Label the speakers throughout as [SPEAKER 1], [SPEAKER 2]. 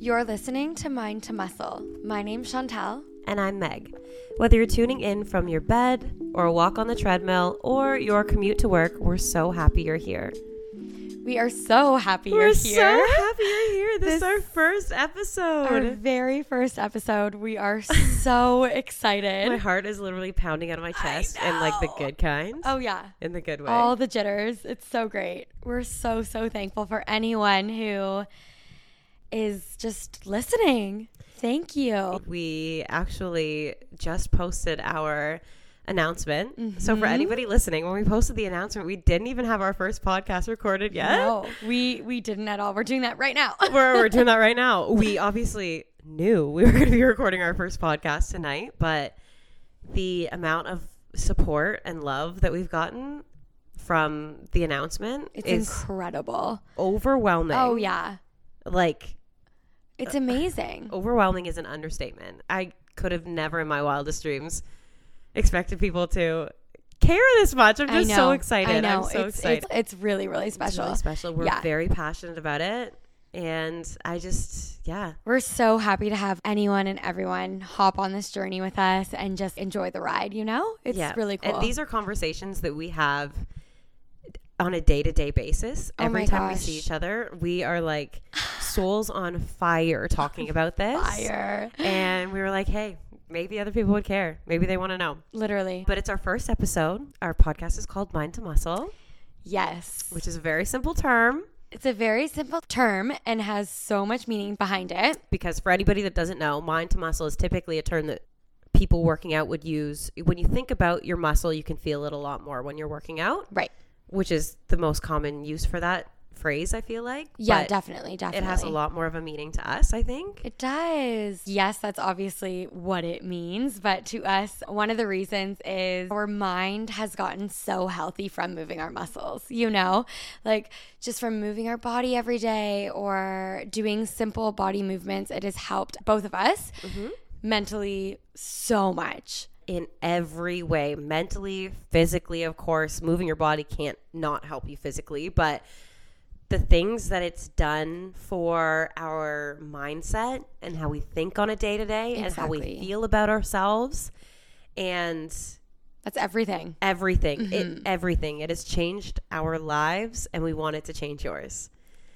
[SPEAKER 1] You're listening to Mind to Muscle. My name's Chantal.
[SPEAKER 2] And I'm Meg. Whether you're tuning in from your bed, or a walk on the treadmill, or your commute to work, we're so happy you're here.
[SPEAKER 1] We are so happy
[SPEAKER 2] we're
[SPEAKER 1] you're
[SPEAKER 2] so happy you're here. This,
[SPEAKER 1] This-
[SPEAKER 2] is our first episode.
[SPEAKER 1] Our very first episode. We are so excited.
[SPEAKER 2] my heart is literally pounding out of my chest in like the good kind.
[SPEAKER 1] oh, yeah.
[SPEAKER 2] In the good way.
[SPEAKER 1] All the jitters. It's so great. We're so, so thankful for anyone who is just listening. Thank you.
[SPEAKER 2] we actually just posted our announcement. So for
[SPEAKER 1] Mhm.
[SPEAKER 2] anybody listening, when we posted the announcement, we didn't even have our first podcast recorded yet.
[SPEAKER 1] No, we we didn't at all. We're doing that right now.
[SPEAKER 2] we're, we're doing that right now. We obviously knew we were going to be recording our first podcast tonight, but the amount of support and love that we've gotten from the announcement
[SPEAKER 1] It's
[SPEAKER 2] is
[SPEAKER 1] incredible.
[SPEAKER 2] overwhelming.
[SPEAKER 1] Oh yeah.
[SPEAKER 2] Like
[SPEAKER 1] It's amazing.
[SPEAKER 2] overwhelming is an understatement. I could have never in my wildest dreams expected people to care this much. I'm just so excited.
[SPEAKER 1] I know.
[SPEAKER 2] I'm so
[SPEAKER 1] it's,
[SPEAKER 2] excited.
[SPEAKER 1] It's, it's really, really
[SPEAKER 2] It's
[SPEAKER 1] special.
[SPEAKER 2] really special. We're
[SPEAKER 1] Yeah.
[SPEAKER 2] very passionate about it. And I just, yeah,
[SPEAKER 1] We're so happy to have anyone and everyone hop on this journey with us and just enjoy the ride, you know? It's
[SPEAKER 2] yeah.
[SPEAKER 1] really cool.
[SPEAKER 2] And these are conversations that we have on a day to day basis.
[SPEAKER 1] Oh
[SPEAKER 2] Every
[SPEAKER 1] my
[SPEAKER 2] time we see each other, we are like souls on fire talking about this.
[SPEAKER 1] fire.
[SPEAKER 2] And we were like, hey, maybe other people would care. Maybe they want to know.
[SPEAKER 1] Literally.
[SPEAKER 2] But it's our first episode. Our podcast is called Mind to Muscle,
[SPEAKER 1] Yes.
[SPEAKER 2] which is a very simple term
[SPEAKER 1] It's a very simple term and has so much meaning behind it.
[SPEAKER 2] because for anybody that doesn't know, mind to muscle is typically a term that people working out would use. When you think about your muscle, you can feel it a lot more when you're working out,
[SPEAKER 1] Right.
[SPEAKER 2] which is the most common use for that phrase, I feel like.
[SPEAKER 1] Yeah,
[SPEAKER 2] But
[SPEAKER 1] definitely,
[SPEAKER 2] It has a lot more of a meaning to us, I think.
[SPEAKER 1] It does. Yes, that's obviously what it means. But to us, one of the reasons is our mind has gotten so healthy from moving our muscles, you know, like just from moving our body every day or doing simple body movements. It has helped both of us mm-hmm. mentally so much.
[SPEAKER 2] In every way, mentally, physically, of course, moving your body can't not help you physically, but the things that it's done for our mindset and how we think on a day to day and how we feel about ourselves and
[SPEAKER 1] That's everything.
[SPEAKER 2] everything. It mm-hmm. everything. It has changed our lives and we want it to change yours.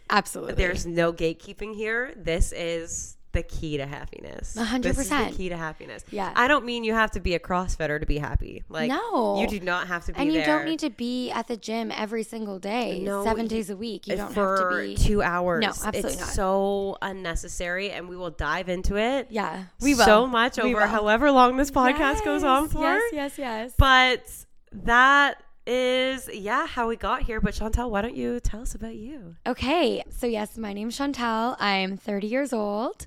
[SPEAKER 1] Absolutely.
[SPEAKER 2] there's no gatekeeping here. This is the key to happiness
[SPEAKER 1] A hundred
[SPEAKER 2] This is the key to happiness
[SPEAKER 1] Yeah.
[SPEAKER 2] i don't mean you have to be a crossfitter to be happy like
[SPEAKER 1] No.
[SPEAKER 2] you do not have to be
[SPEAKER 1] and you
[SPEAKER 2] there
[SPEAKER 1] don't need to be at the gym every single day,
[SPEAKER 2] No,
[SPEAKER 1] seven
[SPEAKER 2] you-
[SPEAKER 1] days a week. You don't have to be.
[SPEAKER 2] two hours
[SPEAKER 1] No, absolutely
[SPEAKER 2] it's
[SPEAKER 1] not.
[SPEAKER 2] so unnecessary and we will dive into it
[SPEAKER 1] yeah, we will.
[SPEAKER 2] so much
[SPEAKER 1] We
[SPEAKER 2] over
[SPEAKER 1] will.
[SPEAKER 2] however long this podcast goes on for
[SPEAKER 1] Yes, yes, yes.
[SPEAKER 2] But that is, yeah, how we got here. But chantel why don't you tell us about you?
[SPEAKER 1] Okay, so yes, my name's chantel I'm 30 years old.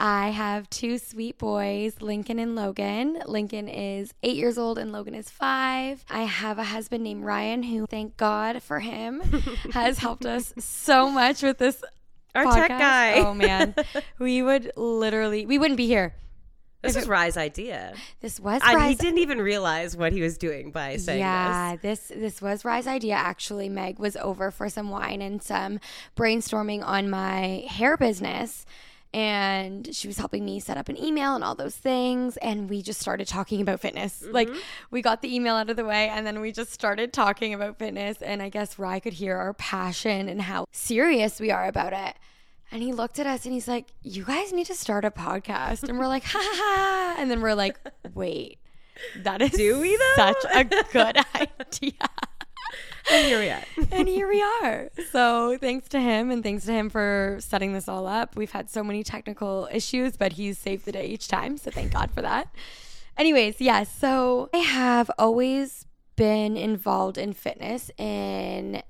[SPEAKER 1] I have two sweet boys, Lincoln and Logan. Lincoln is eight years old and Logan is five. I have a husband named Ryan who, thank God for him, has helped us so much with this
[SPEAKER 2] Our
[SPEAKER 1] podcast.
[SPEAKER 2] tech guy.
[SPEAKER 1] Oh man, we would literally, we wouldn't be here.
[SPEAKER 2] This is Rye's idea.
[SPEAKER 1] This was
[SPEAKER 2] And he
[SPEAKER 1] Rye's
[SPEAKER 2] didn't even realize what he was doing by saying
[SPEAKER 1] yeah, this. this was Rye's idea. Actually, Meg was over for some wine and some brainstorming on my hair business, and she was helping me set up an email and all those things. And we just started talking about fitness. Mm-hmm. Like we got the email out of the way, and then we just started talking about fitness. And I guess Rye could hear our passion and how serious we are about it. And he looked at us and he's like, "You guys need to start a podcast." And we're like, "Ha ha ha!" And then we're like, "Wait." That is
[SPEAKER 2] Do we, though?
[SPEAKER 1] such a good idea.
[SPEAKER 2] And here we are.
[SPEAKER 1] and here we are. So thanks to him and thanks to him for setting this all up. We've had so many technical issues, but he's saved the day each time. So thank God for that. Anyways, yes. so I have always been involved in fitness in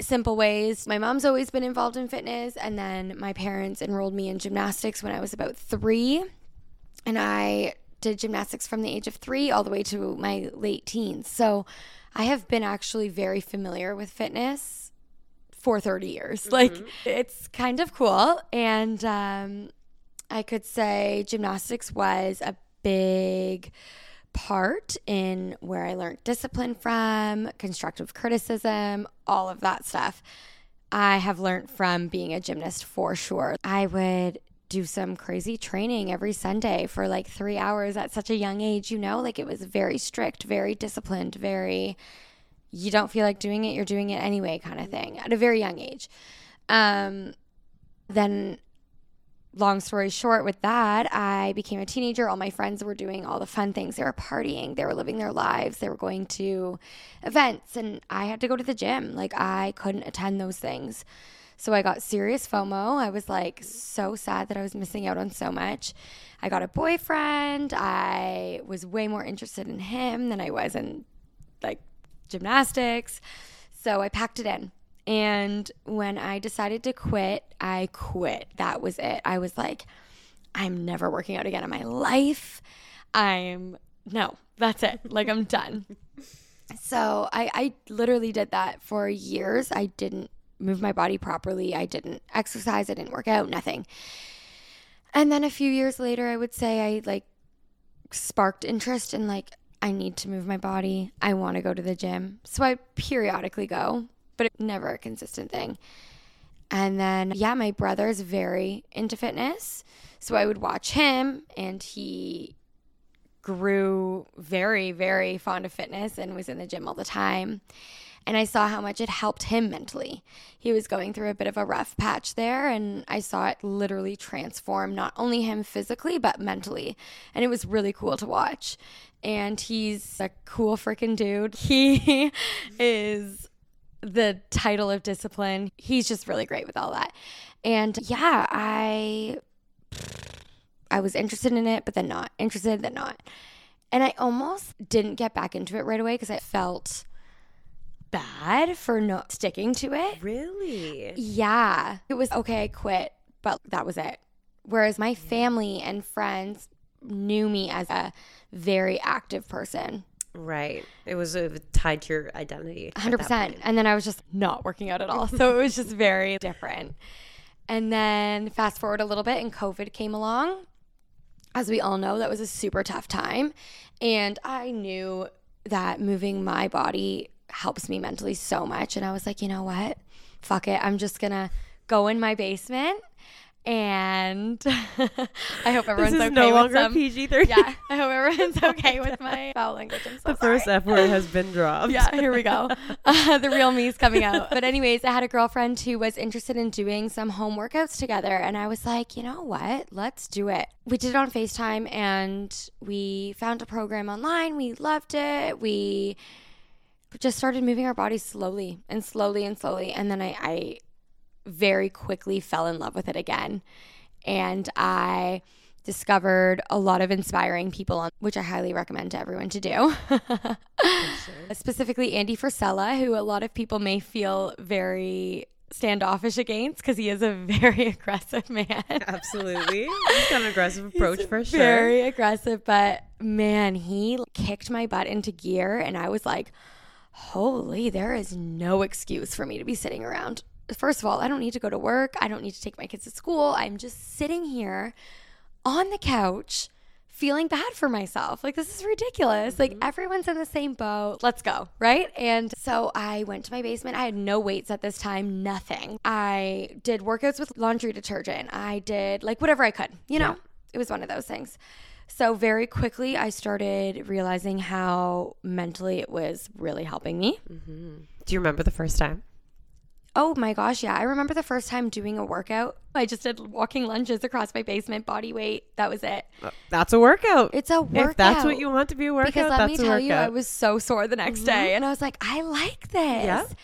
[SPEAKER 1] simple ways. My mom's always been involved in fitness, and then my parents enrolled me in gymnastics when I was about three. And I did gymnastics from the age of three all the way to my late teens. So I have been actually very familiar with fitness for 30 years. Like, it's kind of cool. And um, I could say gymnastics was a big part in where I learned discipline from, constructive criticism, all of that stuff. I have learned from being a gymnast for sure. I would do some crazy training every Sunday for like three hours at such a young age, you know, like it was very strict, very disciplined, very, you don't feel like doing it, you're doing it anyway kind of thing at a very young age. Um, then long story short, with that, I became a teenager. All my friends were doing all the fun things. They were partying, they were living their lives, they were going to events, and I had to go to the gym. Like, I couldn't attend those things. So I got serious FOMO. I was like so sad that I was missing out on so much. I got a boyfriend. I was way more interested in him than I was in like gymnastics. So I packed it in. And when I decided to quit, I quit. That was it. I was like, I'm never working out again in my life. I'm, no, that's it. Like, I'm done. So I, I literally did that for years. I didn't move my body properly. I didn't exercise. I didn't work out, nothing. And then a few years later, I would say I like sparked interest in like, I need to move my body. I want to go to the gym. So I periodically go, but never a consistent thing. And then, yeah, my brother is very into fitness. So I would watch him, and he grew very, very fond of fitness and was in the gym all the time. And I saw how much it helped him mentally. He was going through a bit of a rough patch there, and I saw it literally transform not only him physically, but mentally. And it was really cool to watch. And he's a cool freaking dude. He is the title of discipline. He's just really great with all that. And yeah, I I was interested in it, but then not interested, then not. And I almost didn't get back into it right away because I felt bad for not sticking to it.
[SPEAKER 2] Really?
[SPEAKER 1] Yeah. It was okay, I quit, but that was it. Whereas my family and friends knew me as a very active person.
[SPEAKER 2] Right. It was uh, tied to your identity.
[SPEAKER 1] 100%. And then I was just not working out at all. So it was just very different. And then fast forward a little bit and COVID came along. As we all know, that was a super tough time. And I knew that moving my body helps me mentally so much. And I was like, you know what? Fuck it. I'm just going to go in my basement. And I hope everyone's
[SPEAKER 2] This is
[SPEAKER 1] okay
[SPEAKER 2] no
[SPEAKER 1] with
[SPEAKER 2] longer PG 13.
[SPEAKER 1] Yeah, I hope everyone's okay with my foul language. I'm so
[SPEAKER 2] The first. F word has been dropped.
[SPEAKER 1] Yeah, here we go. Uh, the real me's coming out. But anyways, I had a girlfriend who was interested in doing some home workouts together, and I was like, you know what? Let's do it. We did it on Facetime, and we found a program online. We loved it. We just started moving our bodies slowly and slowly and slowly, and then I, I very quickly fell in love with it again, and I discovered a lot of inspiring people on which I highly recommend to everyone to do. Specifically Andy Frisella, who a lot of people may feel very standoffish against because he is a very aggressive man.
[SPEAKER 2] Absolutely. He's got an aggressive approach for sure.
[SPEAKER 1] Very aggressive, but man, he kicked my butt into gear and I was like, holy, there is no excuse for me to be sitting around. First of all, I don't need to go to work. I don't need to take my kids to school. I'm just sitting here on the couch feeling bad for myself. Like, this is ridiculous. Like, mm-hmm. everyone's in the same boat. Let's go. Right. And so I went to my basement. I had no weights at this time, nothing. I did workouts with laundry detergent. I did like whatever I could, you know? It was one of those things. So, very quickly, I started realizing how mentally it was really helping me. Mm-hmm.
[SPEAKER 2] Do you remember the first time?
[SPEAKER 1] Oh my gosh, yeah. I remember the first time doing a workout. I just did walking lunges across my basement, body weight. That was it.
[SPEAKER 2] Uh, that's a workout.
[SPEAKER 1] It's a workout.
[SPEAKER 2] If that's what you want to be a workout,
[SPEAKER 1] Because let me tell
[SPEAKER 2] workout.
[SPEAKER 1] you, I was so sore the next day, mm-hmm. and I was like, I like this.
[SPEAKER 2] Yeah.
[SPEAKER 1] So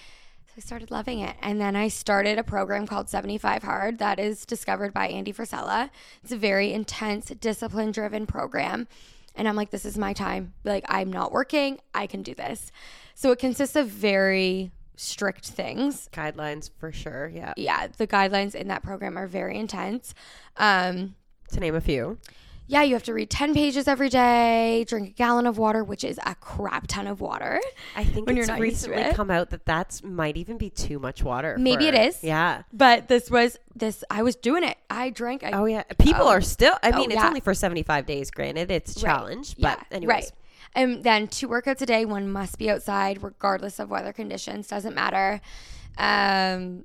[SPEAKER 1] I started loving it, and then I started a program called Seventy Five Hard that is discovered by Andy Frisella. It's a very intense, discipline-driven program, and I'm like, this is my time. Like, I'm not working. I can do this. So it consists of very strict things
[SPEAKER 2] Guidelines for sure. Yeah.
[SPEAKER 1] yeah, the guidelines in that program are very intense. Um,
[SPEAKER 2] To name a few.
[SPEAKER 1] yeah, you have to read 10 pages every day, drink a gallon of water, which is a crap ton of water.
[SPEAKER 2] I think
[SPEAKER 1] When
[SPEAKER 2] it's
[SPEAKER 1] you're not
[SPEAKER 2] recently
[SPEAKER 1] it.
[SPEAKER 2] come out that that's might even be too much water.
[SPEAKER 1] Maybe
[SPEAKER 2] for-
[SPEAKER 1] it is.
[SPEAKER 2] Yeah.
[SPEAKER 1] But this was this I was doing it. I drank I,
[SPEAKER 2] Oh yeah. People
[SPEAKER 1] Oh.
[SPEAKER 2] are still. I
[SPEAKER 1] Oh,
[SPEAKER 2] mean, it's
[SPEAKER 1] yeah.
[SPEAKER 2] only for seventy five days. Granted, it's a challenge, but
[SPEAKER 1] yeah,
[SPEAKER 2] anyways.
[SPEAKER 1] right. And then two workouts a day, one must be outside regardless of weather conditions, doesn't matter. Um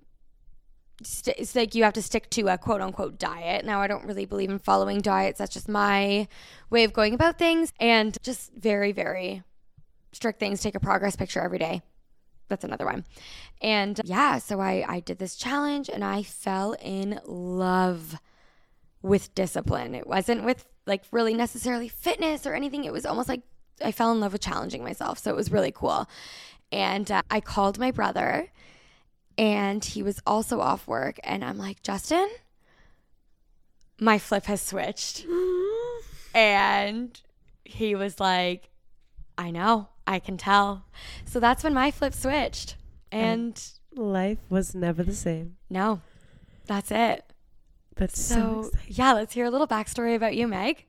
[SPEAKER 1] st- it's like you have to stick to a quote unquote diet. Now, I don't really believe in following diets. That's just my way of going about things. And just very, very strict things. Take a progress picture every day. That's another one. And yeah, so I, I did this challenge and I fell in love with discipline. It wasn't with like really necessarily fitness or anything. It was almost like I fell in love with challenging myself. So it was really cool. And uh, I called my brother and he was also off work. And I'm like, Justin, my flip has switched. and he was like, I know, I can tell. So that's when my flip switched. And
[SPEAKER 2] Life was never the same.
[SPEAKER 1] no, that's it.
[SPEAKER 2] That's so,
[SPEAKER 1] So, yeah, let's hear a little backstory about you, Meg.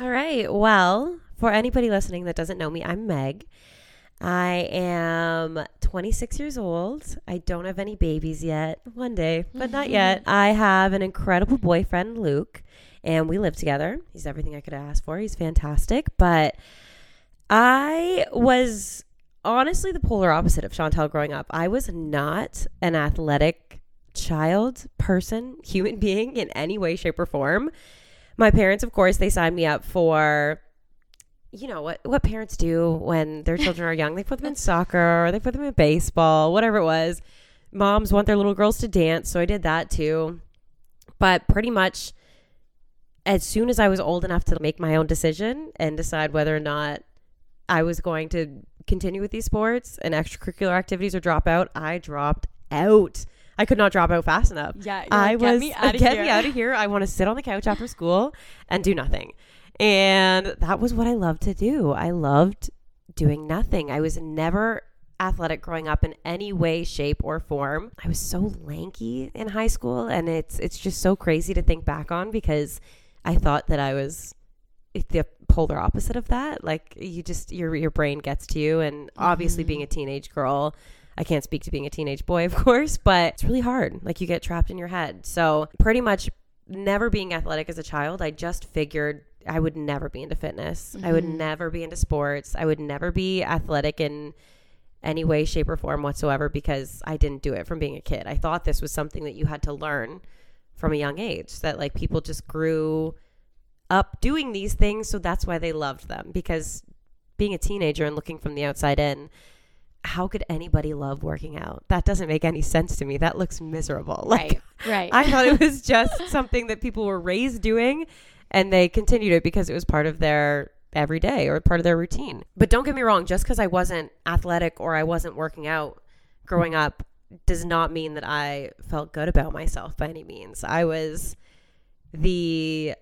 [SPEAKER 2] All right. Well, for anybody listening that doesn't know me, I'm Meg. I am 26 years old. I don't have any babies yet. One day, but not mm-hmm. yet. I have an incredible boyfriend, Luke, and we live together. He's everything I could ask for. He's fantastic. But I was honestly the polar opposite of Chantel growing up. I was not an athletic child, person, human being in any way, shape, or form. My parents, of course, they signed me up for you know what what parents do when their children are young. They put them in soccer or they put them in baseball, whatever it was. Moms want their little girls to dance, so I did that too. But pretty much as soon as I was old enough to make my own decision and decide whether or not I was going to continue with these sports and extracurricular activities or drop out, I dropped out. I could not drop out fast enough.
[SPEAKER 1] Yeah,
[SPEAKER 2] I
[SPEAKER 1] get
[SPEAKER 2] was get
[SPEAKER 1] here."
[SPEAKER 2] me out of here. I want to sit on the couch after school and do nothing. And that was what I loved to do. I loved doing nothing. I was never athletic growing up in any way, shape, or form. I was so lanky in high school and it's it's just so crazy to think back on because I thought that I was the polar opposite of that. Like you just your your brain gets to you and obviously being mm-hmm. a teenage girl, I can't speak to being a teenage boy, of course, but it's really hard. Like you get trapped in your head. So, pretty much never being athletic as a child, I just figured I would never be into fitness. I would mm-hmm. never be into sports. I would never be athletic in any way, shape, or form whatsoever because I didn't do it from being a kid. I thought this was something that you had to learn from a young age, that like people just grew up doing these things. So that's why they loved them because being a teenager and looking from the outside in, how could anybody love working out? That doesn't make any sense to me. That looks miserable. Like,
[SPEAKER 1] right, right.
[SPEAKER 2] I thought it was just something that people were raised doing and they continued it because it was part of their everyday or part of their routine. But don't get me wrong, just because I wasn't athletic or I wasn't working out growing up does not mean that I felt good about myself by any means. I was the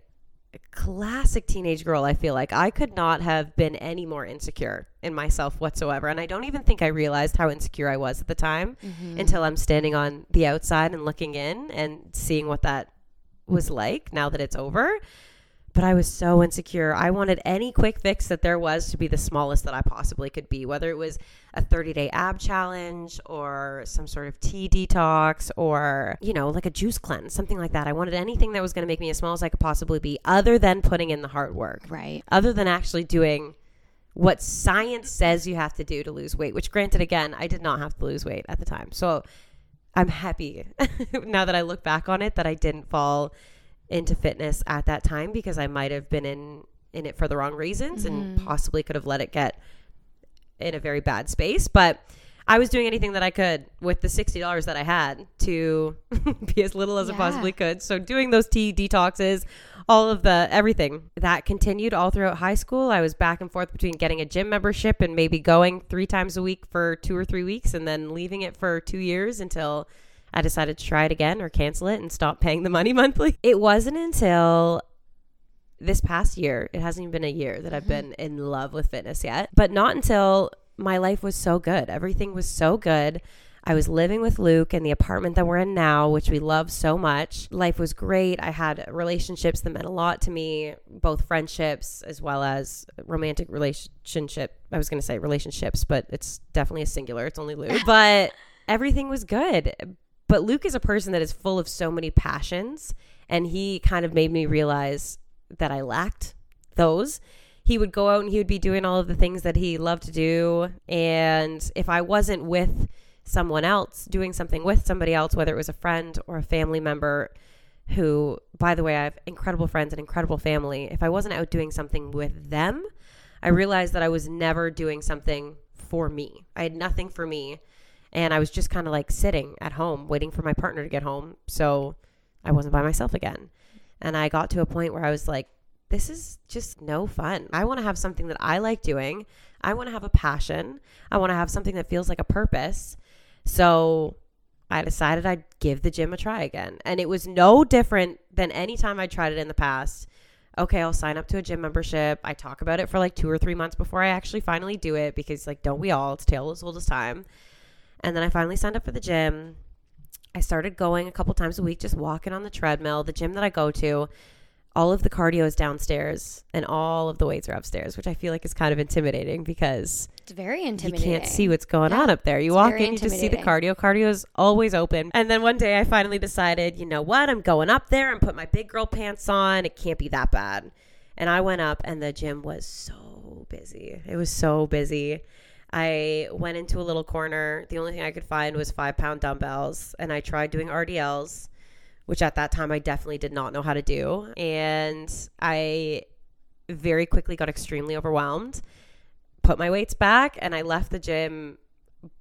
[SPEAKER 2] classic teenage girl, I feel like. I could not have been any more insecure in myself whatsoever. And I don't even think I realized how insecure I was at the time mm-hmm. until I'm standing on the outside and looking in and seeing what that was like now that it's over. But I was so insecure. I wanted any quick fix that there was to be the smallest that I possibly could be, whether it was a 30 day ab challenge or some sort of tea detox or, you know, like a juice cleanse, something like that. I wanted anything that was going to make me as small as I could possibly be, other than putting in the hard work,
[SPEAKER 1] right.
[SPEAKER 2] other than actually doing what science says you have to do to lose weight, which granted, again, I did not have to lose weight at the time. So I'm happy now that I look back on it that I didn't fall into fitness at that time because I might have been in in it for the wrong reasons and mm-hmm. possibly could have let it get in a very bad space. But I was doing anything that I could with the sixty dollars that I had to be as little as I possibly could. So doing those tea detoxes, all of the everything that continued all throughout high school. I was back and forth between getting a gym membership and maybe going three times a week for two or three weeks and then leaving it for two years until I decided to try it again or cancel it and stop paying the money monthly. It wasn't until this past year, it hasn't even been a year that I've mm-hmm. been in love with fitness yet, but not until my life was so good. Everything was so good. I was living with Luke in the apartment that we're in now, which we love so much. Life was great. I had relationships that meant a lot to me, both friendships as well as romantic relationship. I was going to say relationships, but it's definitely a singular. It's only Luke. but everything was good. But Luke is a person that is full of so many passions, and he kind of made me realize that I lacked those. He would go out and he would be doing all of the things that he loved to do. And if I wasn't with someone else doing something with somebody else, whether it was a friend or a family member who, by the way, I have incredible friends and incredible family. If I wasn't out doing something with them, I realized that I was never doing something for me. I had nothing for me. And I was just kind of like sitting at home waiting for my partner to get home. So I wasn't by myself again. And I got to a point where I was like, this is just no fun. I want to have something that I like doing. I want to have a passion. I want to have something that feels like a purpose. So I decided I'd give the gym a try again. And it was no different than any time I tried it in the past. Okay, I'll sign up to a gym membership. I talk about it for like two or three months before I actually finally do it because, like, don't we all? It's tale as old as time. And then I finally signed up for the gym. I started going a couple times a week, just walking on the treadmill. The gym that I go to, all of the cardio is downstairs and all of the weights are upstairs, which I feel like is kind of intimidating because
[SPEAKER 1] It's very intimidating.
[SPEAKER 2] you can't see what's going
[SPEAKER 1] Yeah,
[SPEAKER 2] on up there. You
[SPEAKER 1] it's
[SPEAKER 2] walk in, you just see the cardio. Cardio is always open. And then one day I finally decided, you know what? I'm going up there and put my big girl pants on. It can't be that bad. And I went up and the gym was so busy. It was so busy. I went into a little corner. The only thing I could find was five pound dumbbells. And I tried doing RDLs, which at that time I definitely did not know how to do. And I very quickly got extremely overwhelmed put my weights back and I left the gym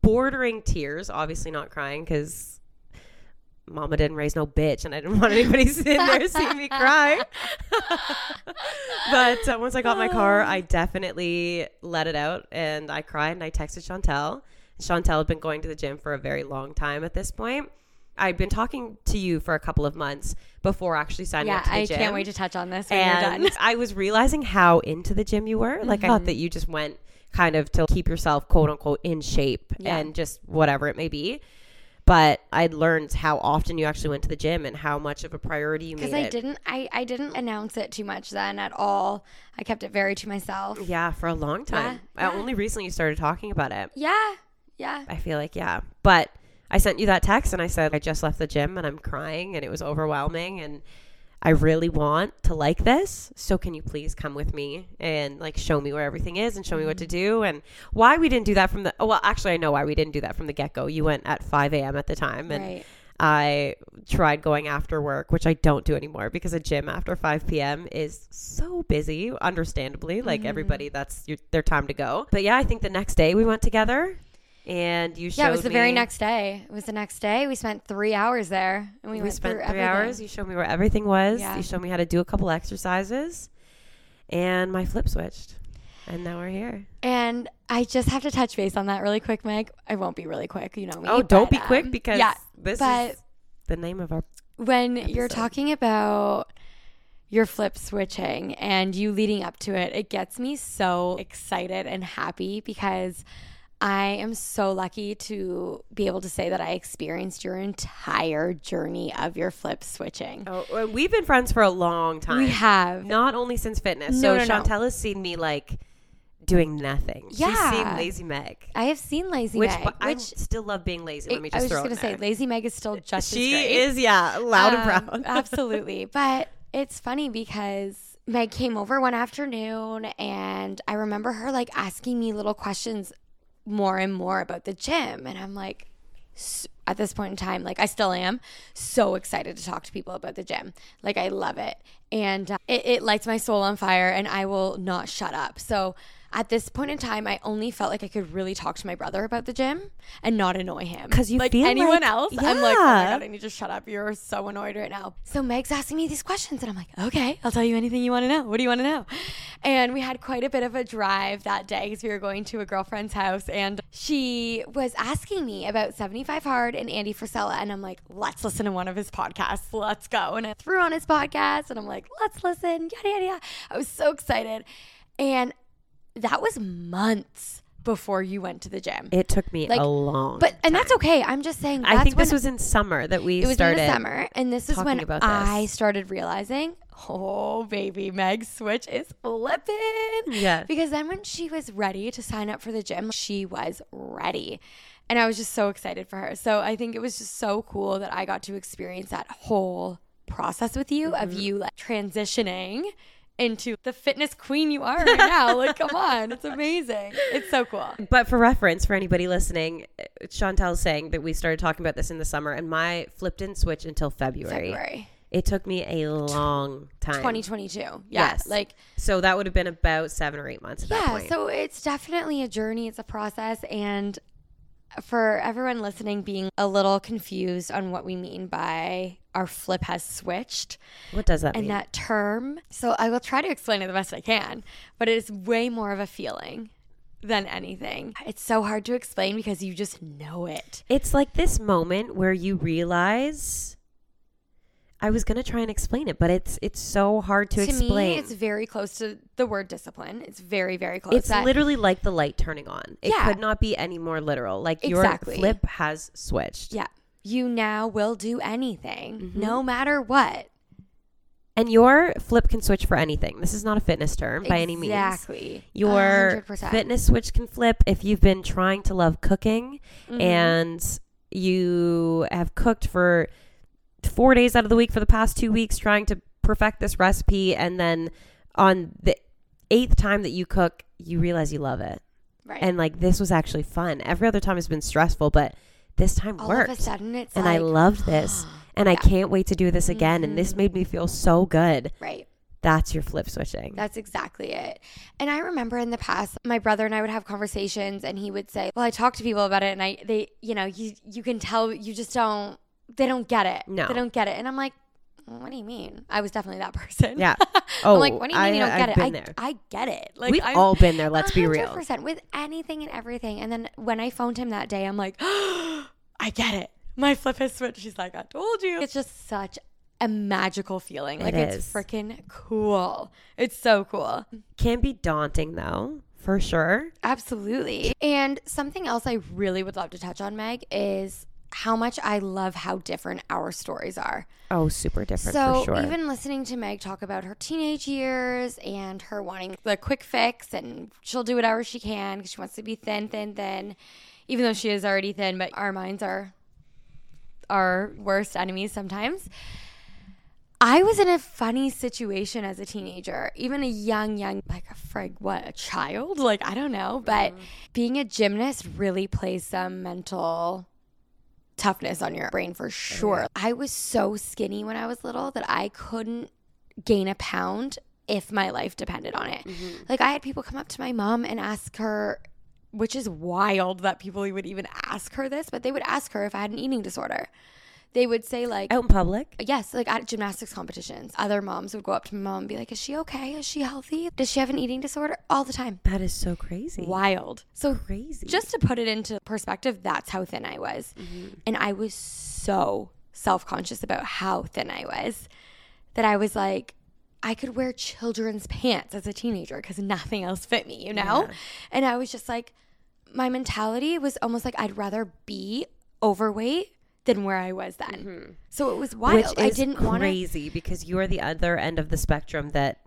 [SPEAKER 2] bordering tears, obviously not crying because mama didn't raise no bitch and I didn't want anybody sitting there seeing me cry. but uh, once I got my car, I definitely let it out and I cried and I texted Chantel. Chantel had been going to the gym for a very long time at this point. I'd been talking to you for a couple of months before actually signing
[SPEAKER 1] Yeah,
[SPEAKER 2] up to the
[SPEAKER 1] I
[SPEAKER 2] gym I
[SPEAKER 1] can't wait to touch on this when you're
[SPEAKER 2] and
[SPEAKER 1] done.
[SPEAKER 2] I was realizing how into the gym you were. Like I thought that you just went kind of to keep yourself quote unquote in shape
[SPEAKER 1] Yeah.
[SPEAKER 2] and just whatever it may be. But I'd learned how often you actually went to the gym and how much of a priority you made
[SPEAKER 1] Because I
[SPEAKER 2] it.
[SPEAKER 1] didn't, I, I didn't announce it too much then at all. I kept it very to myself.
[SPEAKER 2] Yeah, for a long time.
[SPEAKER 1] Yeah,
[SPEAKER 2] I only recently started talking about it.
[SPEAKER 1] Yeah, yeah.
[SPEAKER 2] I feel like yeah. But I sent you that text and I said I just left the gym and I'm crying and it was overwhelming and I really want to like this. So can you please come with me and like show me where everything is and show me what to do and why we didn't do that from the oh, well actually I know why we didn't do that from the get go. You went at five AM at the time and
[SPEAKER 1] Right.
[SPEAKER 2] I tried going after work, which I don't do anymore because a gym after 5 p.m. is so busy, understandably. Like
[SPEAKER 1] Mm-hmm.
[SPEAKER 2] everybody, that's your, their time to go. But yeah, I think the next day we went together and you showed
[SPEAKER 1] Yeah, it was the very next day. It was the next day. We spent three hours there, and we,
[SPEAKER 2] We
[SPEAKER 1] went
[SPEAKER 2] spent three
[SPEAKER 1] everything.
[SPEAKER 2] hours. You showed me where everything was.
[SPEAKER 1] Yeah.
[SPEAKER 2] You showed me how to do a couple exercises, and my flip switched, and now we're here.
[SPEAKER 1] And I just have to touch base on that really quick, Meg. I won't be really quick. You know me.
[SPEAKER 2] Oh, don't
[SPEAKER 1] but,
[SPEAKER 2] be quick
[SPEAKER 1] um,
[SPEAKER 2] because
[SPEAKER 1] yeah,
[SPEAKER 2] this
[SPEAKER 1] but-
[SPEAKER 2] is the name of our.
[SPEAKER 1] when you're talking about your flip switching and you leading up to it, it gets me so excited and happy because I am so lucky to be able to say that I experienced your entire journey of your flip switching.
[SPEAKER 2] Oh, we've been friends for a long time.
[SPEAKER 1] We have.
[SPEAKER 2] not only since fitness.
[SPEAKER 1] No,
[SPEAKER 2] so
[SPEAKER 1] no, no.
[SPEAKER 2] Chantel has seen me like doing nothing.
[SPEAKER 1] Yeah.
[SPEAKER 2] She's seen Lazy Meg,
[SPEAKER 1] I have seen Lazy
[SPEAKER 2] which
[SPEAKER 1] Meg,
[SPEAKER 2] but I
[SPEAKER 1] which
[SPEAKER 2] still love being lazy. Let me
[SPEAKER 1] I was just gonna say. Lazy Meg is still just
[SPEAKER 2] She is, yeah, loud
[SPEAKER 1] Um,
[SPEAKER 2] and proud.
[SPEAKER 1] absolutely. But it's funny because Meg came over one afternoon and I remember her like asking me little questions more and more about the gym. And I'm like, at this point in time, like I still am so excited to talk to people about the gym. Like I love it. And uh, it, it lights my soul on fire and I will not shut up. So at this point in time, I only felt like I could really talk to my brother about the gym and not annoy him.
[SPEAKER 2] Because you
[SPEAKER 1] like
[SPEAKER 2] feel
[SPEAKER 1] anyone
[SPEAKER 2] like-
[SPEAKER 1] else, I'm like, oh my god, I need to shut up. You're so annoyed right now. So Meg's asking me these questions, and I'm like, okay, I'll tell you anything you want to know. What do you want to know? And we had quite a bit of a drive that day because we were going to a girlfriend's house, and she was asking me about 75 Hard and Andy Frisella, and I'm like, let's listen to one of his podcasts. Let's go. And I threw on his podcast, and I'm like, let's listen. Yada yada yada. I was so excited, and that was months before you went to the gym.
[SPEAKER 2] It took me
[SPEAKER 1] Like,
[SPEAKER 2] a long,
[SPEAKER 1] But and that's okay. I'm just saying.
[SPEAKER 2] I think this was in summer that we
[SPEAKER 1] it was
[SPEAKER 2] started.
[SPEAKER 1] in the summer, and this is when I
[SPEAKER 2] this.
[SPEAKER 1] started realizing, oh baby, Meg's switch is flipping.
[SPEAKER 2] Yes.
[SPEAKER 1] Because then when she was ready to sign up for the gym, she was ready. And I was just so excited for her. So I think it was just so cool that I got to experience that whole process with you of
[SPEAKER 2] Mm-hmm.
[SPEAKER 1] you like transitioning into the fitness queen you are right now. like, come on, it's amazing. It's so cool.
[SPEAKER 2] But for reference, for anybody listening, Chantel's saying that we started talking about this in the summer, and my flip didn't switch until February.
[SPEAKER 1] February
[SPEAKER 2] It took me a long time.
[SPEAKER 1] 2022. Yeah,
[SPEAKER 2] Yes.
[SPEAKER 1] like
[SPEAKER 2] So that would have been about seven or eight months at that
[SPEAKER 1] yeah. So it's definitely a journey. It's a process, and for everyone listening, being a little confused on what we mean by our flip has switched.
[SPEAKER 2] what does that
[SPEAKER 1] and
[SPEAKER 2] mean?
[SPEAKER 1] And that term. So I will try to explain it the best I can, but it is way more of a feeling than anything. It's so hard to explain because you just know it.
[SPEAKER 2] it's like this moment where you realize. I was gonna try and explain it, but it's it's so hard to,
[SPEAKER 1] To,
[SPEAKER 2] explain.
[SPEAKER 1] me, it's very close to the word discipline. It's very, very close.
[SPEAKER 2] To It's
[SPEAKER 1] That-
[SPEAKER 2] literally like the light turning on. It
[SPEAKER 1] Yeah.
[SPEAKER 2] could not be any more literal. Like
[SPEAKER 1] Exactly.
[SPEAKER 2] your flip has switched.
[SPEAKER 1] yeah. You now will do anything,
[SPEAKER 2] Mm-hmm.
[SPEAKER 1] no matter what.
[SPEAKER 2] And your flip can switch for anything. This is not a fitness term by any means.
[SPEAKER 1] Exactly.
[SPEAKER 2] Your
[SPEAKER 1] 100%.
[SPEAKER 2] fitness switch can flip if you've been trying to love cooking
[SPEAKER 1] Mhm.
[SPEAKER 2] and you have cooked for four days out of the week for the past two weeks trying to perfect this recipe. And then on the eighth time that you cook, you realize you love it.
[SPEAKER 1] right.
[SPEAKER 2] And like this was actually fun. Every other time has been stressful, but this time
[SPEAKER 1] all
[SPEAKER 2] worked.
[SPEAKER 1] of a sudden, it's
[SPEAKER 2] and
[SPEAKER 1] like,
[SPEAKER 2] I loved this. And I can't wait to do this again. And this
[SPEAKER 1] Mhm.
[SPEAKER 2] made me feel so good.
[SPEAKER 1] right.
[SPEAKER 2] That's your flip switching.
[SPEAKER 1] That's exactly it. And I remember in the past, my brother and I would have conversations, and he would say, "Well, I talk to people about it, and I they, you know, you you can tell you just don't they don't get it.
[SPEAKER 2] No.
[SPEAKER 1] they don't get it." And I'm like, mm, "What do you mean?" I was definitely that person.
[SPEAKER 2] Yeah.
[SPEAKER 1] I'm like,
[SPEAKER 2] Oh,
[SPEAKER 1] "What do you mean
[SPEAKER 2] I-
[SPEAKER 1] you don't
[SPEAKER 2] I've
[SPEAKER 1] get it?
[SPEAKER 2] been
[SPEAKER 1] I
[SPEAKER 2] there.
[SPEAKER 1] I get it. Like
[SPEAKER 2] We've
[SPEAKER 1] I'm,
[SPEAKER 2] all been there. Let's be real.
[SPEAKER 1] 100% with anything and everything." And then when I phoned him that day, I'm like, "I get it. My flip has switched." She's like, "I told you." It's just such a magical feeling. Like
[SPEAKER 2] It
[SPEAKER 1] it's freaking cool. It's so cool.
[SPEAKER 2] Can be daunting though, for sure.
[SPEAKER 1] Absolutely. And something else I really would love to touch on, Meg, is how much I love how different our stories are.
[SPEAKER 2] Oh, super different
[SPEAKER 1] so
[SPEAKER 2] for sure.
[SPEAKER 1] even listening to Meg talk about her teenage years and her wanting the quick fix and she'll do whatever she can because she wants to be thin, thin, thin, even though she is already thin, but our minds are our worst enemies sometimes. I was in a funny situation as a teenager, even a young, young, like a frig, what, a child? Like, I don't know. But mm. being a gymnast really plays some mental toughness on your brain for oh, sure. I was so skinny when I was little that I couldn't gain a pound if my life depended on it. Mm-hmm. Like, I had people come up to my mom and ask her, which is wild that people would even ask her this, but they would ask her if I had an eating disorder. They would say, like,
[SPEAKER 2] Out in public.
[SPEAKER 1] Yes, like at gymnastics competitions, other moms would go up to my mom and be like, "Is she okay? Is she healthy? Does she have an eating disorder?" All the time.
[SPEAKER 2] That is so crazy.
[SPEAKER 1] Wild. So
[SPEAKER 2] Crazy.
[SPEAKER 1] just to put it into perspective, that's how thin I was. Mm-hmm. And I was so self-conscious about how thin I was that I was like I could wear children's pants as a teenager because nothing else fit me, you know?
[SPEAKER 2] Yeah.
[SPEAKER 1] And I was just like, my mentality was almost like I'd rather be overweight than where I was then. Mm-hmm. So it was wild.
[SPEAKER 2] Which is
[SPEAKER 1] I didn't want to.
[SPEAKER 2] crazy because you are the other end of the spectrum that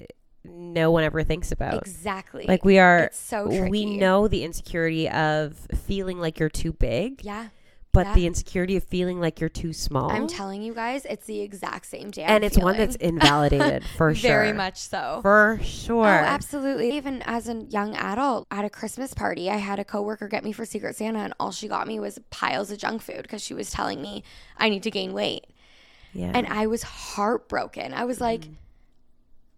[SPEAKER 2] eh, no one ever thinks about.
[SPEAKER 1] Exactly.
[SPEAKER 2] Like we are,
[SPEAKER 1] It's so tricky.
[SPEAKER 2] we know the insecurity of feeling like you're too big,
[SPEAKER 1] Yeah.
[SPEAKER 2] But
[SPEAKER 1] yeah.
[SPEAKER 2] the insecurity of feeling like you're too small.
[SPEAKER 1] I'm telling you guys, it's the exact same damn
[SPEAKER 2] and it's one that's invalidated for sure.
[SPEAKER 1] Very much so.
[SPEAKER 2] For sure.
[SPEAKER 1] Oh, absolutely. Even as a young adult at a Christmas party, I had a coworker get me for Secret Santa, and all she got me was piles of junk food because she was telling me I need to gain weight.
[SPEAKER 2] yeah.
[SPEAKER 1] And I was heartbroken. I was like,
[SPEAKER 2] Mm.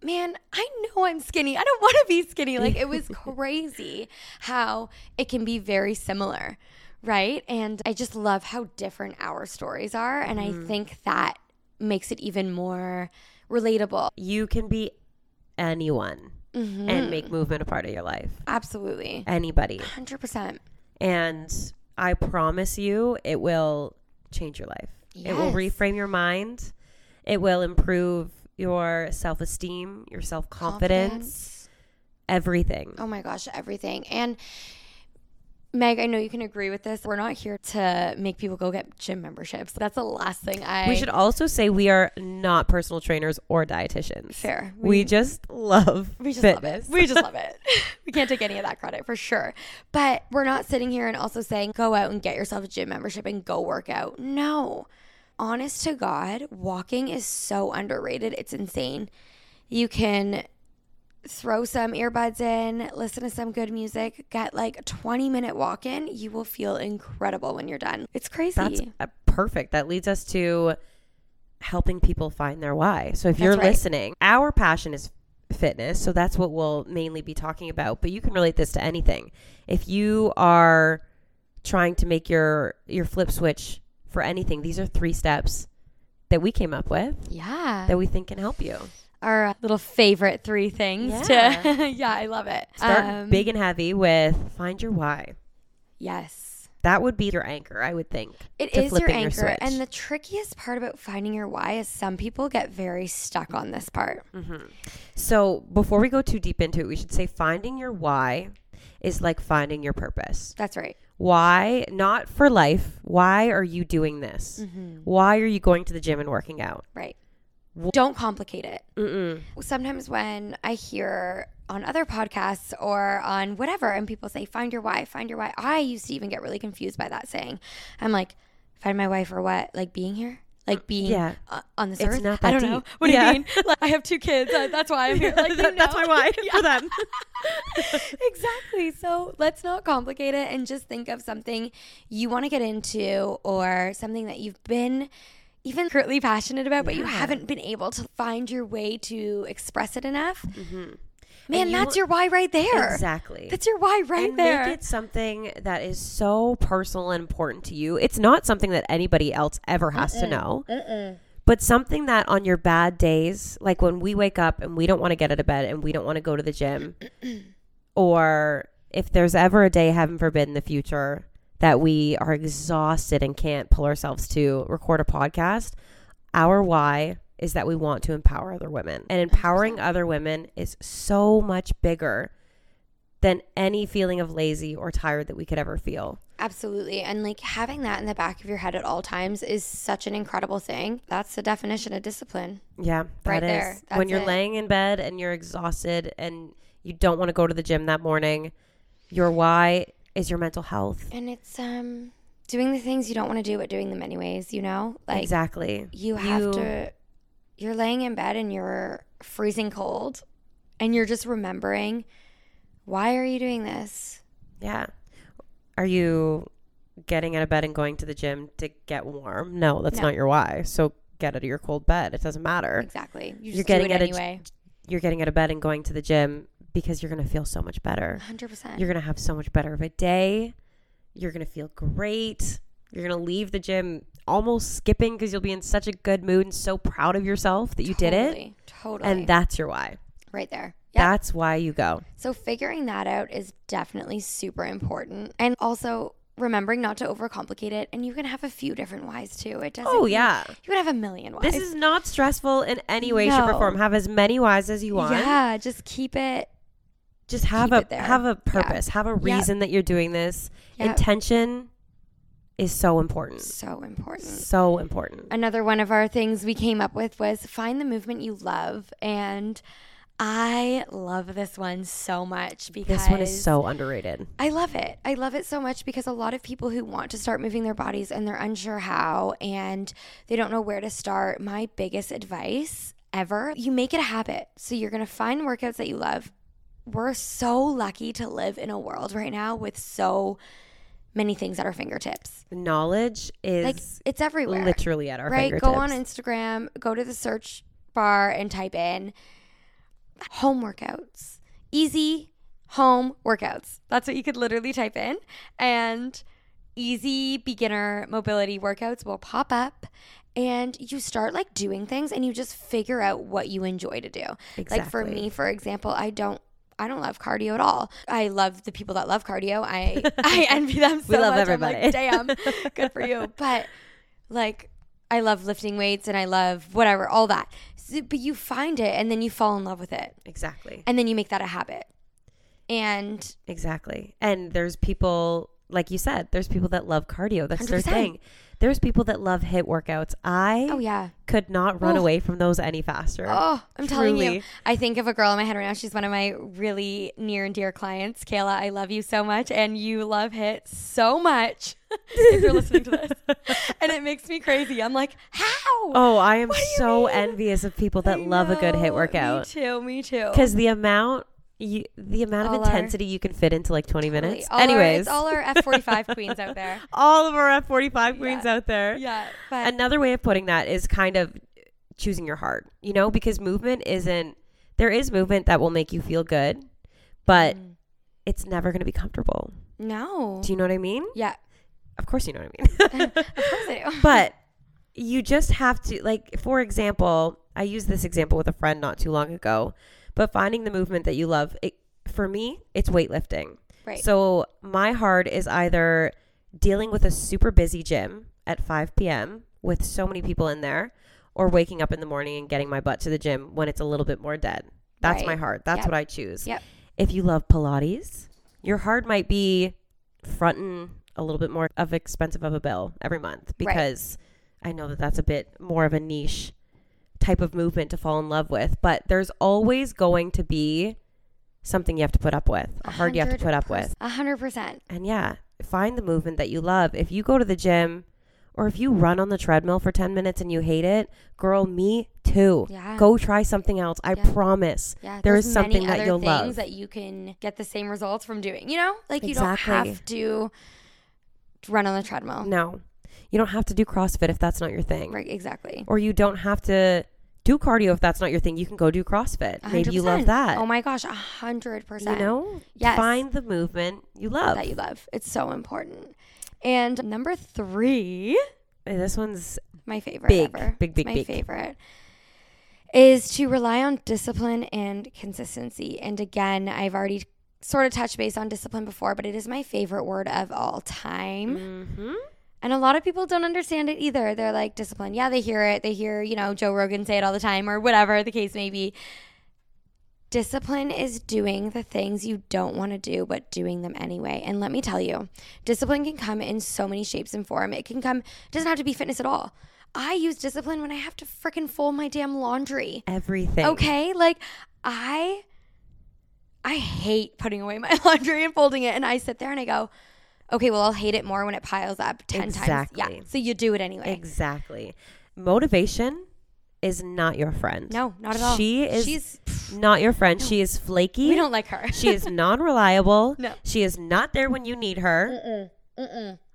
[SPEAKER 1] man, I know I'm skinny. I don't want to be skinny. Like, it was crazy how it can be very similar, right? And I just love how different our stories are. And
[SPEAKER 2] Mm-hmm.
[SPEAKER 1] I think that makes it even more relatable.
[SPEAKER 2] you can be anyone
[SPEAKER 1] Mhm.
[SPEAKER 2] and make movement a part of your life.
[SPEAKER 1] Absolutely.
[SPEAKER 2] Anybody.
[SPEAKER 1] 100%.
[SPEAKER 2] And I promise you, it will change your life. It will reframe your mind. It will improve your self esteem, your self confidence, everything.
[SPEAKER 1] Oh my gosh, everything. And Meg, I know you can agree with this. We're not here to make people go get gym memberships. That's the last thing I
[SPEAKER 2] we should also say we are not personal trainers or dietitians.
[SPEAKER 1] fair.
[SPEAKER 2] We, just love
[SPEAKER 1] We just
[SPEAKER 2] fitness.
[SPEAKER 1] love it. We just love it. we can't take any of that credit for sure. But we're not sitting here and also saying go out and get yourself a gym membership and go work out. No. Honest to God, walking is so underrated. It's insane. You can throw some earbuds in, listen to some good music, get like a 20 minute walk in. You will feel incredible when you're done. It's crazy.
[SPEAKER 2] That's uh, perfect. That leads us to helping people find their why. So if
[SPEAKER 1] That's
[SPEAKER 2] you're
[SPEAKER 1] right.
[SPEAKER 2] listening, our passion is fitness. So that's what we'll mainly be talking about, but you can relate this to anything. If you are trying to make your your flip switch for anything, these are three steps that we came up with
[SPEAKER 1] yeah.
[SPEAKER 2] that we think can help you.
[SPEAKER 1] Our little favorite three things
[SPEAKER 2] Yeah.
[SPEAKER 1] to Yeah, I love it.
[SPEAKER 2] Start
[SPEAKER 1] Um,
[SPEAKER 2] big and heavy with find your why.
[SPEAKER 1] Yes.
[SPEAKER 2] That would be your anchor, I would think.
[SPEAKER 1] It is your
[SPEAKER 2] flipping your
[SPEAKER 1] anchor. and the trickiest part about finding your why is some people get very stuck on this part.
[SPEAKER 2] So before we go too deep into it, we should say finding your why is like finding your purpose.
[SPEAKER 1] That's right.
[SPEAKER 2] Why, not for life, why are you doing this? Why are you going to the gym and working out?
[SPEAKER 1] Right. Don't complicate it.
[SPEAKER 2] Mm-mm.
[SPEAKER 1] Sometimes when I hear on other podcasts or on whatever, and people say, find your why, find your why, I used to even get really confused by that saying. I'm like, find my why for what? Like being here? Like being
[SPEAKER 2] Yeah.
[SPEAKER 1] uh, on this
[SPEAKER 2] It's
[SPEAKER 1] earth?
[SPEAKER 2] not
[SPEAKER 1] I don't know.
[SPEAKER 2] deep.
[SPEAKER 1] What do you mean? Like, I have two kids. uh, that's why I'm here. Like, you
[SPEAKER 2] That's my why
[SPEAKER 1] Yeah.
[SPEAKER 2] for them.
[SPEAKER 1] exactly. So let's not complicate it and just think of something you want to get into or something that you've been even currently passionate about, but you haven't been able to find your way to express it enough. Mm-hmm.
[SPEAKER 2] Man, you-
[SPEAKER 1] that's your why right there.
[SPEAKER 2] Exactly.
[SPEAKER 1] That's your why right
[SPEAKER 2] and
[SPEAKER 1] there.
[SPEAKER 2] make it something that is so personal and important to you. It's not something that anybody else ever has to know. But something that on your bad days, like when we wake up and we don't want to get out of bed and we don't want to go to the gym, or if there's ever a day, heaven forbid, in the future that we are exhausted and can't pull ourselves to record a podcast, our why is that we want to empower other women. And empowering other women is so much bigger than any feeling of lazy or tired that we could ever feel.
[SPEAKER 1] Absolutely. And like having that in the back of your head at all times is such an incredible thing. That's the definition of discipline.
[SPEAKER 2] Yeah, that
[SPEAKER 1] Right
[SPEAKER 2] is.
[SPEAKER 1] there.
[SPEAKER 2] When you're
[SPEAKER 1] it.
[SPEAKER 2] laying in bed and you're exhausted and you don't want to go to the gym that morning, your why is your mental health.
[SPEAKER 1] And it's um doing the things you don't want to do but doing them anyways, you know? Like
[SPEAKER 2] exactly.
[SPEAKER 1] you have
[SPEAKER 2] You-
[SPEAKER 1] to you're laying in bed and you're freezing cold and you're just remembering why are you doing this
[SPEAKER 2] Yeah. Are you getting out of bed and going to the gym to get warm? No, that's
[SPEAKER 1] No.
[SPEAKER 2] not your why. So get out of your cold bed. It doesn't matter.
[SPEAKER 1] exactly you just
[SPEAKER 2] You're getting
[SPEAKER 1] do it
[SPEAKER 2] at a j-
[SPEAKER 1] anyway
[SPEAKER 2] You're getting out of bed and going to the gym because you're going to feel so much better.
[SPEAKER 1] 100%
[SPEAKER 2] You're going to have so much better of a day. You're going to feel great. You're going to leave the gym almost skipping because you'll be in such a good mood and so proud of yourself that you did it.
[SPEAKER 1] Totally, totally
[SPEAKER 2] And that's your why.
[SPEAKER 1] right there yeah
[SPEAKER 2] That's why you go.
[SPEAKER 1] so figuring that out is definitely super important and also remembering not to overcomplicate it and you can have a few different whys too it doesn't
[SPEAKER 2] Oh, yeah.
[SPEAKER 1] you can have a million whys
[SPEAKER 2] This is not stressful in any way, shape, or
[SPEAKER 1] No.
[SPEAKER 2] form. Have as many whys as you want.
[SPEAKER 1] yeah just keep it
[SPEAKER 2] Just have a have a purpose. Have a
[SPEAKER 1] Yeah.
[SPEAKER 2] reason that you're doing this.
[SPEAKER 1] Yeah.
[SPEAKER 2] Intention is so important.
[SPEAKER 1] so important
[SPEAKER 2] So important.
[SPEAKER 1] another one of our things we came up with was find the movement you love and I love this one so much because
[SPEAKER 2] This one is so underrated.
[SPEAKER 1] I love it. I love it so much because a lot of people who want to start moving their bodies and they're unsure how and they don't know where to start. My biggest advice ever, you make it a habit. So you're going to find workouts that you love. We're so lucky to live in a world right now with so many things at our fingertips.
[SPEAKER 2] Knowledge is
[SPEAKER 1] Like it's everywhere
[SPEAKER 2] literally at our
[SPEAKER 1] right?
[SPEAKER 2] fingertips.
[SPEAKER 1] Go on Instagram, go to the search bar and type in home workouts. Easy home workouts. That's what you could literally type in. And easy beginner mobility workouts will pop up. And you start like doing things and you just figure out what you enjoy to do. Like for me, for example, I don't I don't love cardio at all. I love the people that love cardio. I I envy them so
[SPEAKER 2] We love
[SPEAKER 1] much.
[SPEAKER 2] everybody.
[SPEAKER 1] I'm like, damn, good for you. But like I love lifting weights and I love whatever, all that. So, but you find it and then you fall in love with it.
[SPEAKER 2] Exactly.
[SPEAKER 1] And then you make that a habit. And
[SPEAKER 2] Exactly. And there's people, like you said, there's people that love cardio. That's their
[SPEAKER 1] 100%.
[SPEAKER 2] thing. There's people that love HIIT workouts. I
[SPEAKER 1] oh yeah.
[SPEAKER 2] could not run
[SPEAKER 1] Oh.
[SPEAKER 2] away from those any faster.
[SPEAKER 1] Oh, I'm telling you. I think of a girl in my head right now. She's one of my really near and dear clients. Kayla, I love you so much and you love HIIT so much. if you're listening to this. And it makes me crazy. I'm like, how?
[SPEAKER 2] Oh, I am
[SPEAKER 1] What do you
[SPEAKER 2] so
[SPEAKER 1] mean?
[SPEAKER 2] envious of people that
[SPEAKER 1] I
[SPEAKER 2] love a good
[SPEAKER 1] HIIT
[SPEAKER 2] workout.
[SPEAKER 1] Me too. Me too.
[SPEAKER 2] Because the amount you, the amount of
[SPEAKER 1] All our-
[SPEAKER 2] intensity you can fit into like 20 minutes.
[SPEAKER 1] All our-
[SPEAKER 2] Anyways,
[SPEAKER 1] it's all our F45 queens out there.
[SPEAKER 2] all of our F45 queens
[SPEAKER 1] Yeah.
[SPEAKER 2] out there.
[SPEAKER 1] Yeah, but
[SPEAKER 2] Another way of putting that is kind of choosing your heart, you know, because movement isn't, there is movement that will make you feel good, but
[SPEAKER 1] Mm.
[SPEAKER 2] it's never going to be comfortable.
[SPEAKER 1] no.
[SPEAKER 2] Do you know what I mean?
[SPEAKER 1] Yeah,
[SPEAKER 2] Of course, you know what I mean.
[SPEAKER 1] of course I do.
[SPEAKER 2] but you just have to like for example i used this example with a friend not too long ago but finding the movement that you love it, for me it's weightlifting
[SPEAKER 1] right.
[SPEAKER 2] so my heart is either dealing with a super busy gym at 5 p.m with so many people in there or waking up in the morning and getting my butt to the gym when it's a little bit more dead that's
[SPEAKER 1] Right.
[SPEAKER 2] my heart that's
[SPEAKER 1] Yep.
[SPEAKER 2] what i choose
[SPEAKER 1] Yep.
[SPEAKER 2] if you love pilates your heart might be fronting a little bit more of expensive of a bill every month
[SPEAKER 1] Right.
[SPEAKER 2] because I know that that's a bit more of a niche type of movement to fall in love with, but there's always going to be something you have to put up with, a hard you have to put up with.
[SPEAKER 1] A hundred percent.
[SPEAKER 2] And yeah, find the movement that you love. If you go to the gym or if you run on the treadmill for 10 minutes and you hate it, girl, me too.
[SPEAKER 1] Yeah.
[SPEAKER 2] Go try something else. I
[SPEAKER 1] Yeah.
[SPEAKER 2] promise.
[SPEAKER 1] Yeah,
[SPEAKER 2] There
[SPEAKER 1] there's
[SPEAKER 2] is something that you'll
[SPEAKER 1] things
[SPEAKER 2] love.
[SPEAKER 1] that you can get the same results from doing. You know, like you
[SPEAKER 2] Exactly.
[SPEAKER 1] don't have to run on the treadmill.
[SPEAKER 2] No. You don't have to do CrossFit if that's not your thing.
[SPEAKER 1] Right, exactly.
[SPEAKER 2] Or you don't have to do cardio if that's not your thing. You can go do CrossFit. Maybe you love that.
[SPEAKER 1] Oh my gosh, a hundred percent.
[SPEAKER 2] you know?
[SPEAKER 1] Yes.
[SPEAKER 2] Find the movement you love.
[SPEAKER 1] that you love. It's so important. And number three,
[SPEAKER 2] this one's
[SPEAKER 1] my favorite
[SPEAKER 2] Big,
[SPEAKER 1] ever.
[SPEAKER 2] big, big,
[SPEAKER 1] my
[SPEAKER 2] big.
[SPEAKER 1] favorite is to rely on discipline and consistency. And again, I've already sort of touched base on discipline before, but it is my favorite word of all time.
[SPEAKER 2] mm-hmm.
[SPEAKER 1] And a lot of people don't understand it either. They're like, discipline. Yeah, they hear it. They hear, you know, Joe Rogan say it all the time or whatever the case may be. Discipline is doing the things you don't want to do, but doing them anyway. And let me tell you, discipline can come in so many shapes and form. It can come, it doesn't have to be fitness at all. I use discipline when I have to freaking fold my damn laundry.
[SPEAKER 2] Everything.
[SPEAKER 1] Okay? Like, I. I hate putting away my laundry and folding it. And I sit there and I go, okay, well, I'll hate it more when it piles up 10 times. Yeah. So you do it anyway.
[SPEAKER 2] Exactly. Motivation is not your friend.
[SPEAKER 1] No, not at all.
[SPEAKER 2] She is
[SPEAKER 1] She's.
[SPEAKER 2] not your friend. She is flaky.
[SPEAKER 1] We don't like her.
[SPEAKER 2] she is non-reliable.
[SPEAKER 1] No.
[SPEAKER 2] She is not there when you need her.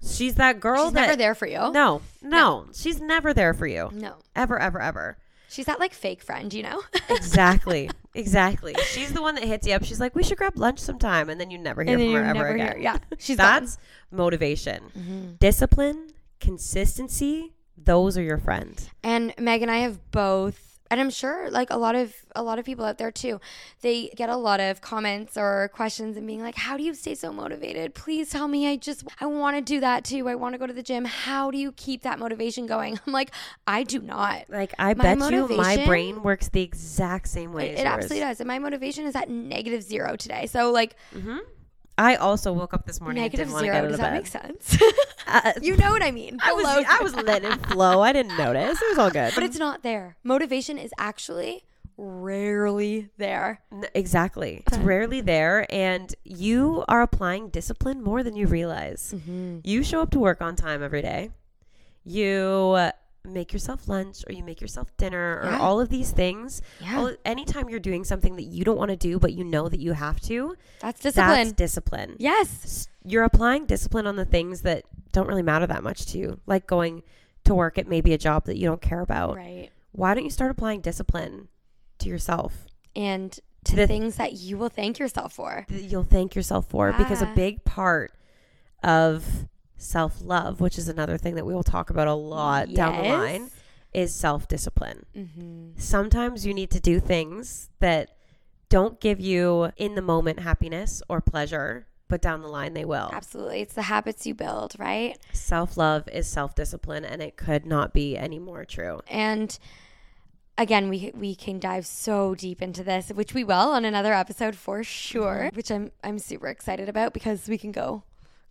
[SPEAKER 2] She's that girl
[SPEAKER 1] She's
[SPEAKER 2] that
[SPEAKER 1] never there for you.
[SPEAKER 2] No, no, she's never there for you.
[SPEAKER 1] No.
[SPEAKER 2] Ever, ever, ever.
[SPEAKER 1] She's that like fake friend, you know?
[SPEAKER 2] Exactly. Exactly. She's the one that hits you up. She's like, we should grab lunch sometime. And then you never hear
[SPEAKER 1] and
[SPEAKER 2] from her ever again.
[SPEAKER 1] hear. Yeah. She's gone.
[SPEAKER 2] That's motivation.
[SPEAKER 1] Mm-hmm.
[SPEAKER 2] Discipline, consistency, those are your friends.
[SPEAKER 1] And Meg and I have both and I'm sure like a lot of a lot of people out there too. They get a lot of comments or questions and being like, "How do you stay so motivated? Please tell me. I just I want to do that too. I want to go to the gym. How do you keep that motivation going?" I'm like, "I do not."
[SPEAKER 2] Like, I
[SPEAKER 1] My
[SPEAKER 2] bet you my brain works the exact same way
[SPEAKER 1] It, it absolutely does. And my motivation is at negative 0 today. So like mm-hmm.
[SPEAKER 2] I also woke up this morning
[SPEAKER 1] negative
[SPEAKER 2] and didn't
[SPEAKER 1] 0
[SPEAKER 2] get
[SPEAKER 1] does that
[SPEAKER 2] bed.
[SPEAKER 1] make sense?
[SPEAKER 2] Uh,
[SPEAKER 1] you know what I mean.
[SPEAKER 2] I was, I was letting it flow. I didn't notice. It was all good.
[SPEAKER 1] But it's not there. Motivation is actually rarely there.
[SPEAKER 2] Exactly. It's rarely there, and you are applying discipline more than you realize.
[SPEAKER 1] Mm-hmm.
[SPEAKER 2] You show up to work on time every day. You uh, make yourself lunch, or you make yourself dinner, or
[SPEAKER 1] Yeah.
[SPEAKER 2] all of these things.
[SPEAKER 1] Yeah.
[SPEAKER 2] All, anytime you're doing something that you don't want to do, but you know that you have to,
[SPEAKER 1] That's discipline.
[SPEAKER 2] that's discipline.
[SPEAKER 1] yes.
[SPEAKER 2] You're applying discipline on the things that don't really matter that much to you, like going to work at maybe a job that you don't care about.
[SPEAKER 1] Right.
[SPEAKER 2] Why don't you start applying discipline to yourself?
[SPEAKER 1] And to
[SPEAKER 2] the-
[SPEAKER 1] things that you will thank yourself for.
[SPEAKER 2] that you'll thank yourself for because a big part of self love, which is another thing that we will talk about a lot down the line, is self discipline.
[SPEAKER 1] Mm-hmm.
[SPEAKER 2] Sometimes you need to do things that don't give you in the moment happiness or pleasure, but down the line they will.
[SPEAKER 1] Absolutely. It's the habits you build, right?
[SPEAKER 2] Self love is self discipline, and it could not be any more true.
[SPEAKER 1] And again, we we can dive so deep into this, which we will on another episode for sure, which I'm I'm super excited about because we can go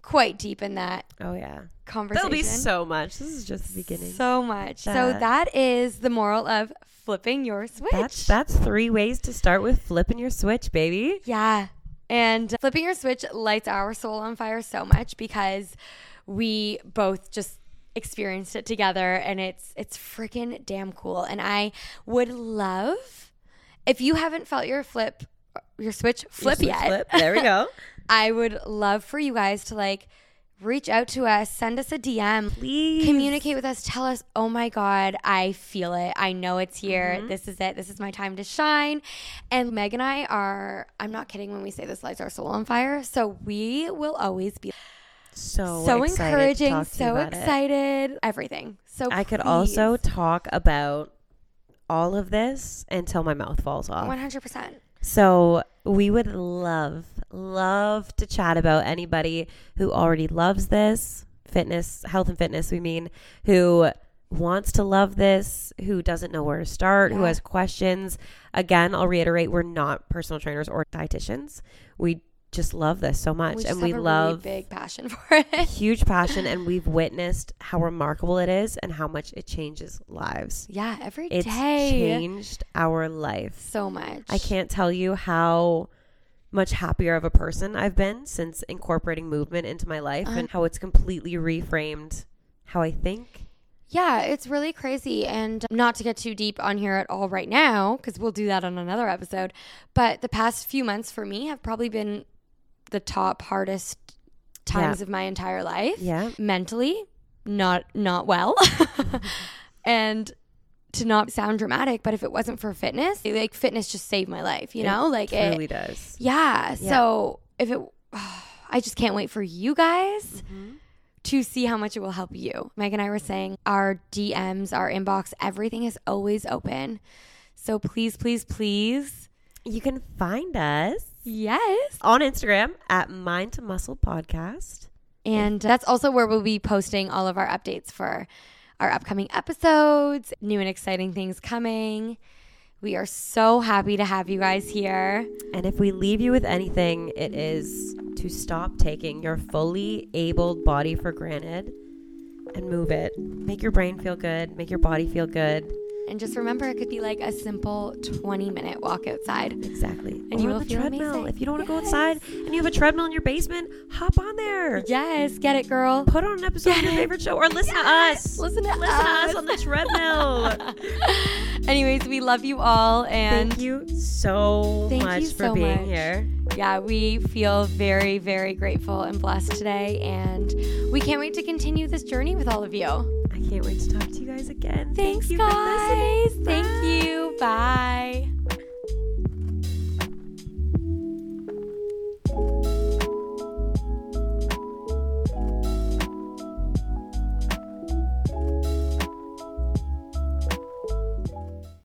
[SPEAKER 1] quite deep in that
[SPEAKER 2] Oh, yeah.
[SPEAKER 1] conversation.
[SPEAKER 2] There'll be so much. This is just the beginning.
[SPEAKER 1] So much. so
[SPEAKER 2] That-
[SPEAKER 1] that is the moral of flipping your switch.
[SPEAKER 2] That's that's three ways to start with flipping your switch, baby.
[SPEAKER 1] Yeah. And flipping your switch lights our soul on fire so much because we both just experienced it together and it's it's freaking damn cool. And I would love if you haven't felt your flip your switch flip
[SPEAKER 2] Switch
[SPEAKER 1] yet.
[SPEAKER 2] flip. There we go.
[SPEAKER 1] I would love for you guys to like reach out to us, send us a DM,
[SPEAKER 2] Please.
[SPEAKER 1] communicate with us, tell us, oh my God, I feel it. I know it's here.
[SPEAKER 2] Mm-hmm.
[SPEAKER 1] This is it. This is my time to shine. And Meg and I are, I'm not kidding when we say this lights our soul on fire. So we will always be
[SPEAKER 2] So
[SPEAKER 1] so encouraging,
[SPEAKER 2] talk to you
[SPEAKER 1] so
[SPEAKER 2] about it.
[SPEAKER 1] excited, everything. So
[SPEAKER 2] I could also talk about all of this until my mouth falls off.
[SPEAKER 1] 100%.
[SPEAKER 2] So we would love, love to chat about anybody who already loves this fitness, health and fitness, we mean, who wants to love this, who doesn't know where to start, who has questions. Again, I'll reiterate, we're not personal trainers or dietitians. We just love this so much.
[SPEAKER 1] We
[SPEAKER 2] and we
[SPEAKER 1] have a
[SPEAKER 2] love
[SPEAKER 1] really big passion for it.
[SPEAKER 2] huge passion and we've witnessed how remarkable it is and how much it changes lives.
[SPEAKER 1] Yeah, every day.
[SPEAKER 2] It's changed our life.
[SPEAKER 1] so much.
[SPEAKER 2] I can't tell you how much happier of a person I've been since incorporating movement into my life
[SPEAKER 1] Uh-huh.
[SPEAKER 2] and how it's completely reframed how I think.
[SPEAKER 1] Yeah, it's really crazy. And not to get too deep on here at all right now, because we'll do that on another episode. But the past few months for me have probably been the top hardest times of my entire life.
[SPEAKER 2] Yeah.
[SPEAKER 1] Mentally, not not well. and to not sound dramatic, but if it wasn't for fitness, like fitness just saved my life, you know? like
[SPEAKER 2] It
[SPEAKER 1] it
[SPEAKER 2] really does.
[SPEAKER 1] yeah. So if it, I just can't wait for you guys mm-hmm. to see how much it will help you. Meg and I were saying our DMs, our inbox, everything is always open. So please, please, please,
[SPEAKER 2] You can find us
[SPEAKER 1] yes.
[SPEAKER 2] on Instagram at Mind to Muscle Podcast.
[SPEAKER 1] And that's also where we'll be posting all of our updates for our upcoming episodes, new and exciting things coming. We are so happy to have you guys here.
[SPEAKER 2] And if we leave you with anything, it is to stop taking your fully abled body for granted and move it. Make your brain feel good, make your body feel good.
[SPEAKER 1] And just remember, it could be like a simple 20 minute walk outside.
[SPEAKER 2] Exactly.
[SPEAKER 1] And you
[SPEAKER 2] Or
[SPEAKER 1] will
[SPEAKER 2] on the
[SPEAKER 1] feel
[SPEAKER 2] treadmill.
[SPEAKER 1] amazing.
[SPEAKER 2] If you don't want to go outside and you have a treadmill in your basement, hop on there.
[SPEAKER 1] Yes, get it, girl.
[SPEAKER 2] Put on an episode of your
[SPEAKER 1] it.
[SPEAKER 2] favorite show or listen
[SPEAKER 1] Yes.
[SPEAKER 2] to us.
[SPEAKER 1] Listen to
[SPEAKER 2] listen
[SPEAKER 1] us.
[SPEAKER 2] to us on the treadmill.
[SPEAKER 1] Anyways, we love you all. And
[SPEAKER 2] Thank you so
[SPEAKER 1] Thank
[SPEAKER 2] much
[SPEAKER 1] you
[SPEAKER 2] for
[SPEAKER 1] so
[SPEAKER 2] being
[SPEAKER 1] much.
[SPEAKER 2] here.
[SPEAKER 1] Yeah, we feel very, very grateful and blessed today. And we can't wait to continue this journey with all of you.
[SPEAKER 2] I can't wait to talk to you guys again.
[SPEAKER 1] Thanks,
[SPEAKER 2] Thank you for listening.
[SPEAKER 1] guys. Thank you. Bye.